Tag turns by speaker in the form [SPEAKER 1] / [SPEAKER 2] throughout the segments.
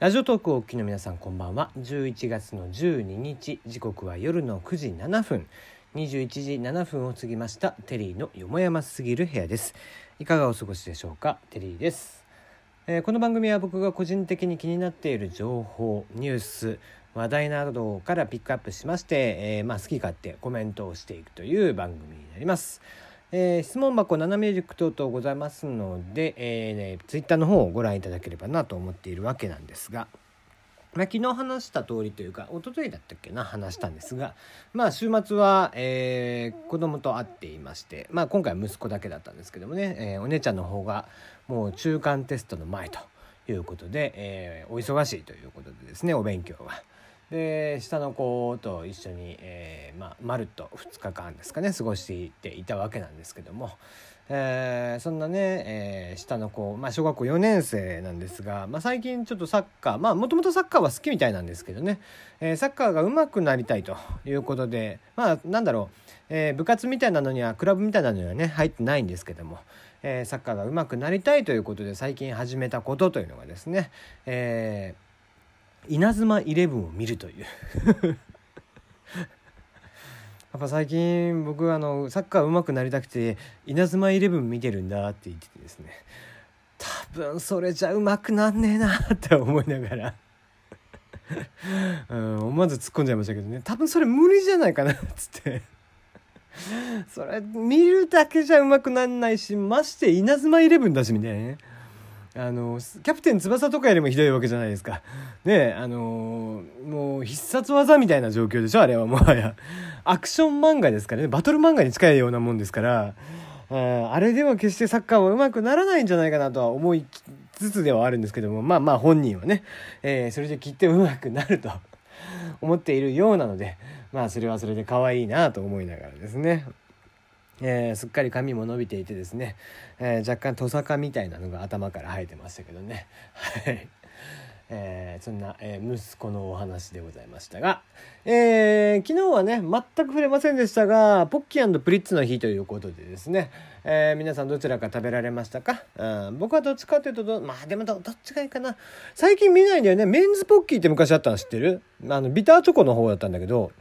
[SPEAKER 1] ラジオトークをお聞きの皆さんこんばんは。11月の12日時刻は夜の9時7分。21時7分を過ぎましたテリーのよもやますぎる部屋です。いかがお過ごしでしょうか？テリーです、えーこの番組は僕が個人的に気になっている情報ニュース話題などからピックアップしまして、えーまあ、好き勝手コメントをしていくという番組になります。えー質問箱ナナミュージック等々ございますので、えーね、ツイッターの方をご覧いただければなと思っているわけなんですが、まあ、昨日話した通りというか一昨日だったっけな話したんですが、まあ、週末は、えー子供と会っていまして、まあ、今回は息子だけだったんですけどもね、えーお姉ちゃんの方がもう中間テストの前ということで、えーお忙しいということでですねお勉強が。で下の子と一緒に、えーまあ、まるっと2日間ですかね過ごしていたわけなんですけども、えーそんなね、えー下の子、まあ、小学校4年生なんですが、まあ、最近ちょっとサッカーまあもともとサッカーは好きみたいなんですけどね、えーサッカーが上手くなりたいということでまあなんだろう、え部活みたいなのにはクラブみたいなのにはね入ってないんですけども、えサッカーが上手くなりたいということで最近始めたことというのがですね、えー稲妻イレブンを見るという。やっぱ最近僕あのサッカー上手くなりたくて稲妻イレブン見てるんだって言っててですね。多分それじゃ上手くなんねえなって思いながら。うん思わず突っ込んじゃいましたけどね。多分それ無理じゃないかなっつって。それ見るだけじゃ上手くなんないしまして稲妻イレブンだしみたいなね。あのキャプテン翼とかよりもひどいわけじゃないですか。ねあのもう必殺技みたいな状況でしょあれはもはや。アクション漫画ですからねバトル漫画に近いようなもんですからああれでは決してサッカーは上手くならないんじゃないかなとは思いつつではあるんですけどもまあまあ本人はね、えーそれできっと上手くなると思っているようなのでまあそれはそれで可愛いなと思いながらですね。えーすっかり髪も伸びていてですね、えー若干トサカみたいなのが頭から生えてましたけどね。はい、えーそんな、えー息子のお話でございましたが、えー昨日はね全く触れませんでしたがポッキープリッツの日ということでですね、え皆さんどちらか食べられましたか、うん、僕はどっちかというとまあでもどどっちがいいかな。最近見ないんだよね。メンズポッキーって昔あったの知ってる？あのビターチョコの方だったんだけど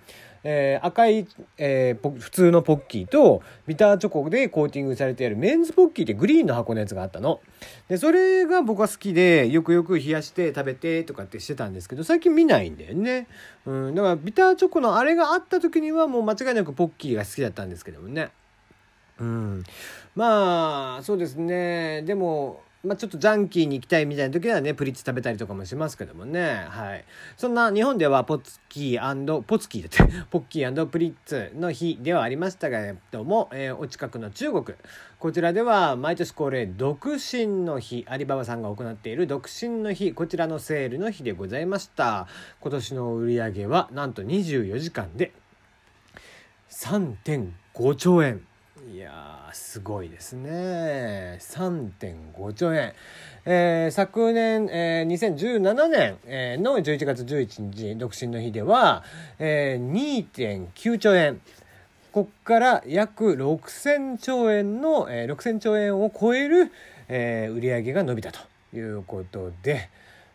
[SPEAKER 1] えー赤い、えー普通のポッキーとビターチョコでコーティングされているメンズポッキーってグリーンの箱のやつがあったの。でそれが僕は好きでよくよく冷やして食べてとかってしてたんですけど最近見ないんだよね。うん、だからビターチョコのあれがあった時にはもう間違いなくポッキーが好きだったんですけどもね。うん、まあそうですねでも、まあ、ちょっとジャンキーに行きたいみたいな時はねプリッツ食べたりとかもしますけどもね。はい。そんな日本ではポツキーポツキーだって ポッキープリッツの日ではありましたがども、えーお近くの中国。こちらでは毎年恒例独身の日アリババさんが行っている独身の日こちらのセールの日でございました。今年の売り上げはなんと24時間で3.5兆円。いやすごいですね。3.5兆円、えー昨年、えー2017年、えーの11月11日独身の日では、えー2.9兆円。こっから約6000兆円の、えー6000兆円を超える、えー売り上げが伸びたということで、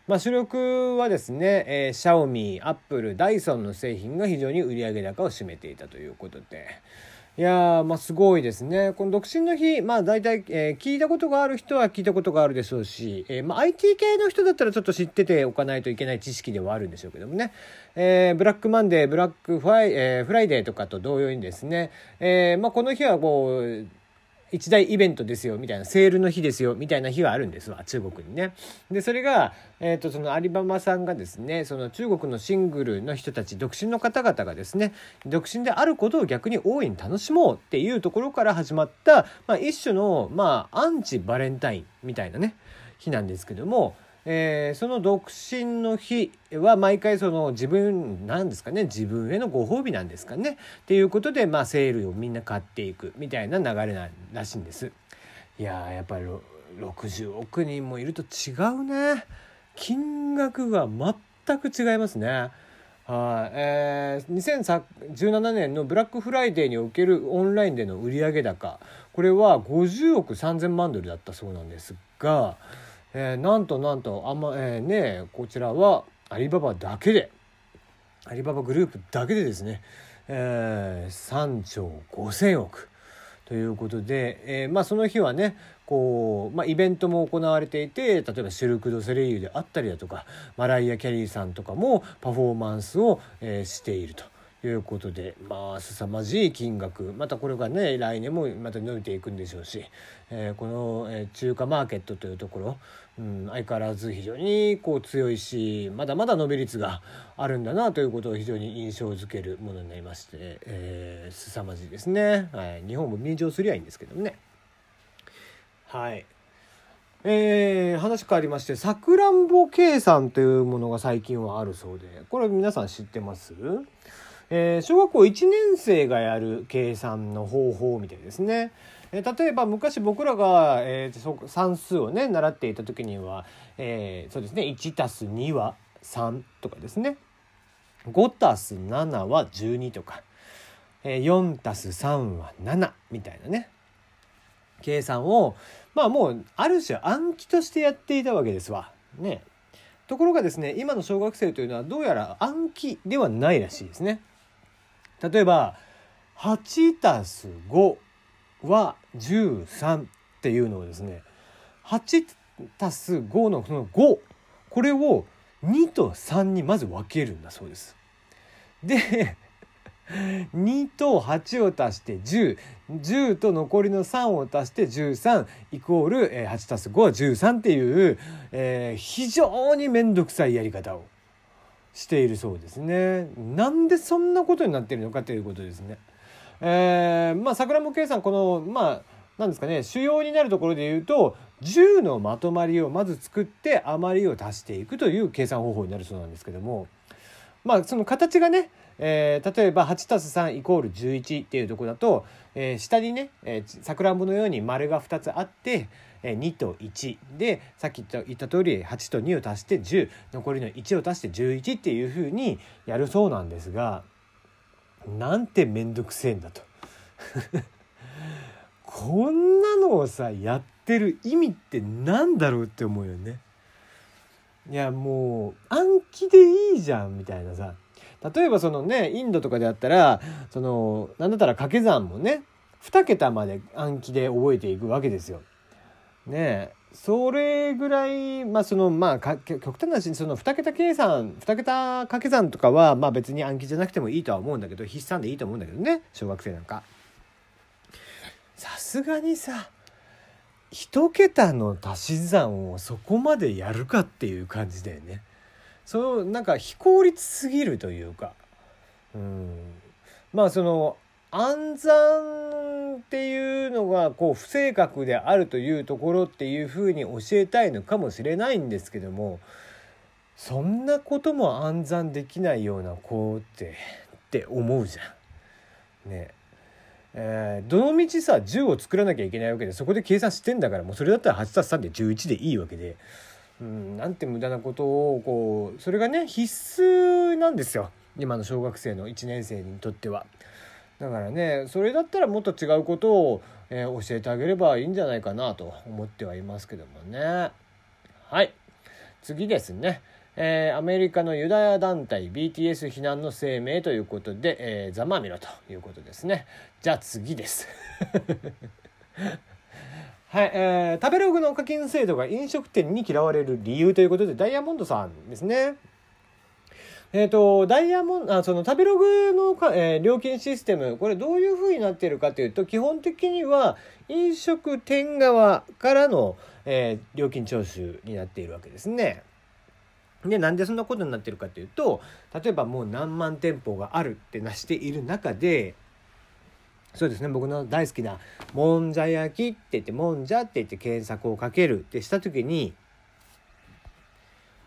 [SPEAKER 1] まあ、主力はですね、えーシャオミアップルダイソンの製品が非常に売上高を占めていたということで。いやーまあすごいですね。この独身の日、まあ大体、えー聞いたことがある人は聞いたことがあるでしょうし、えーまあ IT 系の人だったらちょっと知ってておかないといけない知識ではあるんでしょうけどもね。えーブラックマンデー、ブラックフライ,、えーフライデーとかと同様にですね、えーまあこの日はこう、一大イベントですよみたいなセールの日ですよみたいな日はあるんですわ中国にね。でそれが、えー、とそのアリババさんがですねその中国のシングルの人たち独身の方々がですね独身であることを逆に大いに楽しもうっていうところから始まった、まあ、一種の、まあ、アンチバレンタインみたいなね日なんですけども。えーその独身の日は毎回その自分なんですかね自分へのご褒美なんですかねっていうことでまあセールをみんな買っていくみたいな流れならしいんです。いややっぱり60億人もいると違うね金額が全く違いますね。はい、えー、2017年のブラックフライデーにおけるオンラインでの売上高これは50億3000万ドルだったそうなんですが、えー、なんとなんとあんま、えー、ねこちらはアリババだけでアリババグループだけでですね、えー、3兆5,000億ということで、えー、まあその日はねこう、まあ、イベントも行われていて例えばシルク・ド・ソレイユであったりだとかマライア・キャリーさんとかもパフォーマンスを、えー、していると。いうことでまあ凄まじい金額。またこれがね来年もまた伸びていくんでしょうし、えー、この、えー、中華マーケットというところ、うん、相変わらず非常にこう強いしまだまだ伸び率があるんだなということを非常に印象づけるものになりまして、えー、凄まじいですね、はい、日本も便乗すりゃいいんですけどもね。はい。えー、話変わりましてさくらんぼ計算というものが最近はあるそうでこれ皆さん知ってます？えー、小学校1年生がやる計算の方法みたいですね。えー、例えば昔僕らが、えー、算数をね習っていた時には、えー、そうですね1たす2は3とかですね5たす7は12とか、えー、4たす3は7みたいなね計算をまあもうある種暗記としてやっていたわけですわ。ね。ところがですね今の小学生というのはどうやら暗記ではないらしいですね。例えば8たす5は13っていうのをですね8たす5のその5これを2と3にまず分けるんだそうです。で2と8を足して1010と残りの3を足して13イコール8足す5は13っていう、えー、非常に面倒くさいやり方をしているそうですね。なんでそんなことになってるのかということですね。えー、まあ桜も計算このまあなんですかね主要になるところで言うと10のまとまりをまず作って余りを足していくという計算方法になるそうなんですけどもまあその形がね、えー、例えば8たす3イコール11っていうとこだと、えー、下にねさくらんぼのように丸が2つあって2と1でさっき言った通り8と2を足して10残りの1を足して11っていうふうにやるそうなんですがなんて面倒くせえんだと。こんなのをさやってる意味って何だろうって思うよね。いやもう暗記でいいじゃんみたいなさ。例えばそのねインドとかであったらその何だったら掛け算もね2桁まで暗記で覚えていくわけですよ。ねそれぐらいまあそのまあ極端な話にその2桁計算2桁掛け算とかはまあ別に暗記じゃなくてもいいとは思うんだけど筆算でいいと思うんだけどね小学生なんか。さすがにさ1桁の足し算をそこまでやるかっていう感じだよね。そうなんか非効率すぎるというか。うん。まあその暗算っていうのがこう不正確であるというところっていうふうに教えたいのかもしれないんですけどもそんなことも暗算できないような子ってって思うじゃん。ね。えー、どのみちさ10を作らなきゃいけないわけでそこで計算してんだからもうそれだったら 8+3 で11でいいわけで、うん、なんて無駄なことをこうそれがね必須なんですよ。今の小学生の1年生にとっては。だからねそれだったらもっと違うことを、えー、教えてあげればいいんじゃないかなと思ってはいますけどもね。はい。次ですね。えー、アメリカのユダヤ団体 BTS 非難の声明ということで、えー、ざまみろということですね。じゃあ次です。はい、えー、食べログの課金制度が飲食店に嫌われる理由ということでダイヤモンドさんですねえっ、ー、と、ダイヤモンド、あ、その食べログのか、えー、料金システム、これどういう風になってるかというと、基本的には飲食店側からの、えー、料金徴収になっているわけですね。で、なんでそんなことになってるかというと、例えばもう何万店舗があるってなしている中で、そうですね、僕の大好きな、もんじゃ焼きって言って、もんじゃって言って検索をかけるってした時に、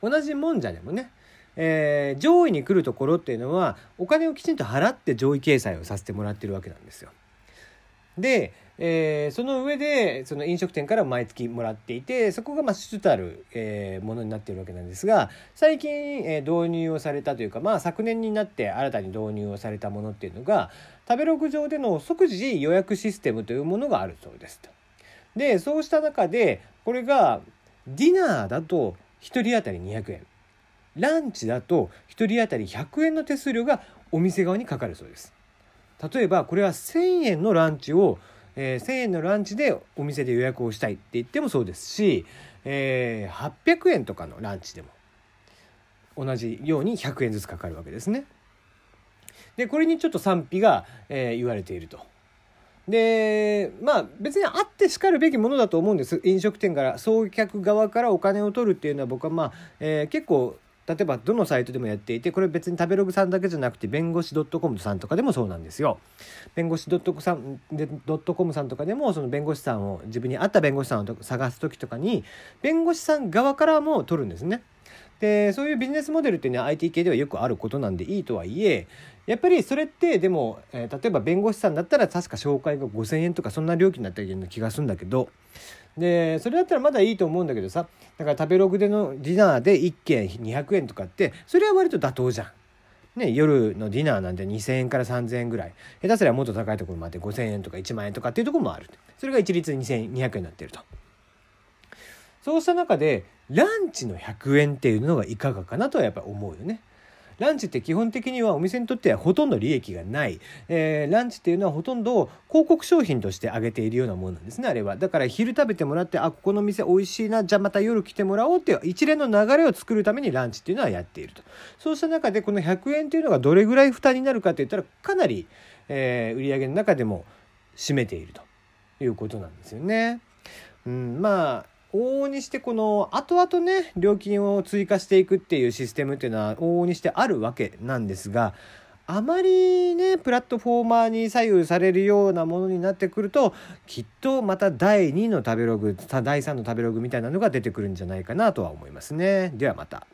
[SPEAKER 1] 同じもんじゃでもね、えー、上位に来るところっていうのはお金をきちんと払って上位掲載をさせてもらってるわけなんですよ。で、えー、その上でその飲食店から毎月もらっていてそこがまあ主たる、えー、ものになっているわけなんですが最近、えー、導入をされたというか、まあ、昨年になって新たに導入をされたものっていうのが食べログ上での即時予約システムというものがあるそうですと。でそうした中でこれがディナーだと1人当たり200円ランチだと1人当たり100円の手数料がお店側にかかるそうです例えばこれは1,000円のランチを、えー、1,000円のランチでお店で予約をしたいって言ってもそうですし、えー、800円とかのランチでも同じように100円ずつかかるわけですね。でこれにちょっと賛否が、えー、言われていると。でまあ別にあってしかるべきものだと思うんです飲食店から送客側からお金を取るっていうのは僕はまあ、えー、結構例えばどのサイトでもやっていてこれ別に食べログさんだけじゃなくて弁護士 .com さんとかでもそうなんですよ。弁護士 .com さんで .com さんとかでもその弁護士さんを自分に合った弁護士さんを探す時とかに弁護士さん側からも取るんですね。でそういうビジネスモデルっていうのは IT 系ではよくあることなんでいいとはいえやっぱりそれってでも、えー、例えば弁護士さんだったら確か紹介が5,000円とかそんな料金だったような気がするんだけどでそれだったらまだいいと思うんだけどさだから食べログでのディナーで1件200円とかってそれは割と妥当じゃん。ね、夜のディナーなんて2,000円から3,000円ぐらい。下手すりゃもっと高いところまで5,000円とか1万円とかっていうところもある。それが一律2,200円になってると。そうした中でランチの100円っていうのがいかがかなとはやっぱり思うよね。ランチって基本的にはお店にとってはほとんど利益がない、えー、ランチっていうのはほとんど広告商品として挙げているようなものなんですねあれはだから昼食べてもらってあここの店美味しいなじゃあまた夜来てもらおうっていう一連の流れを作るためにランチっていうのはやっているとそうした中でこの100円っていうのがどれぐらい負担になるかって言ったらかなり、えー、売上の中でも占めているということなんですよね。うん、まあ往々にしてこの後々ね料金を追加していくっていうシステムっていうのは往々にしてあるわけなんですがあまりねプラットフォーマーに左右されるようなものになってくるときっとまた第2の食べログ第3の食べログみたいなのが出てくるんじゃないかなとは思いますね。ではまた。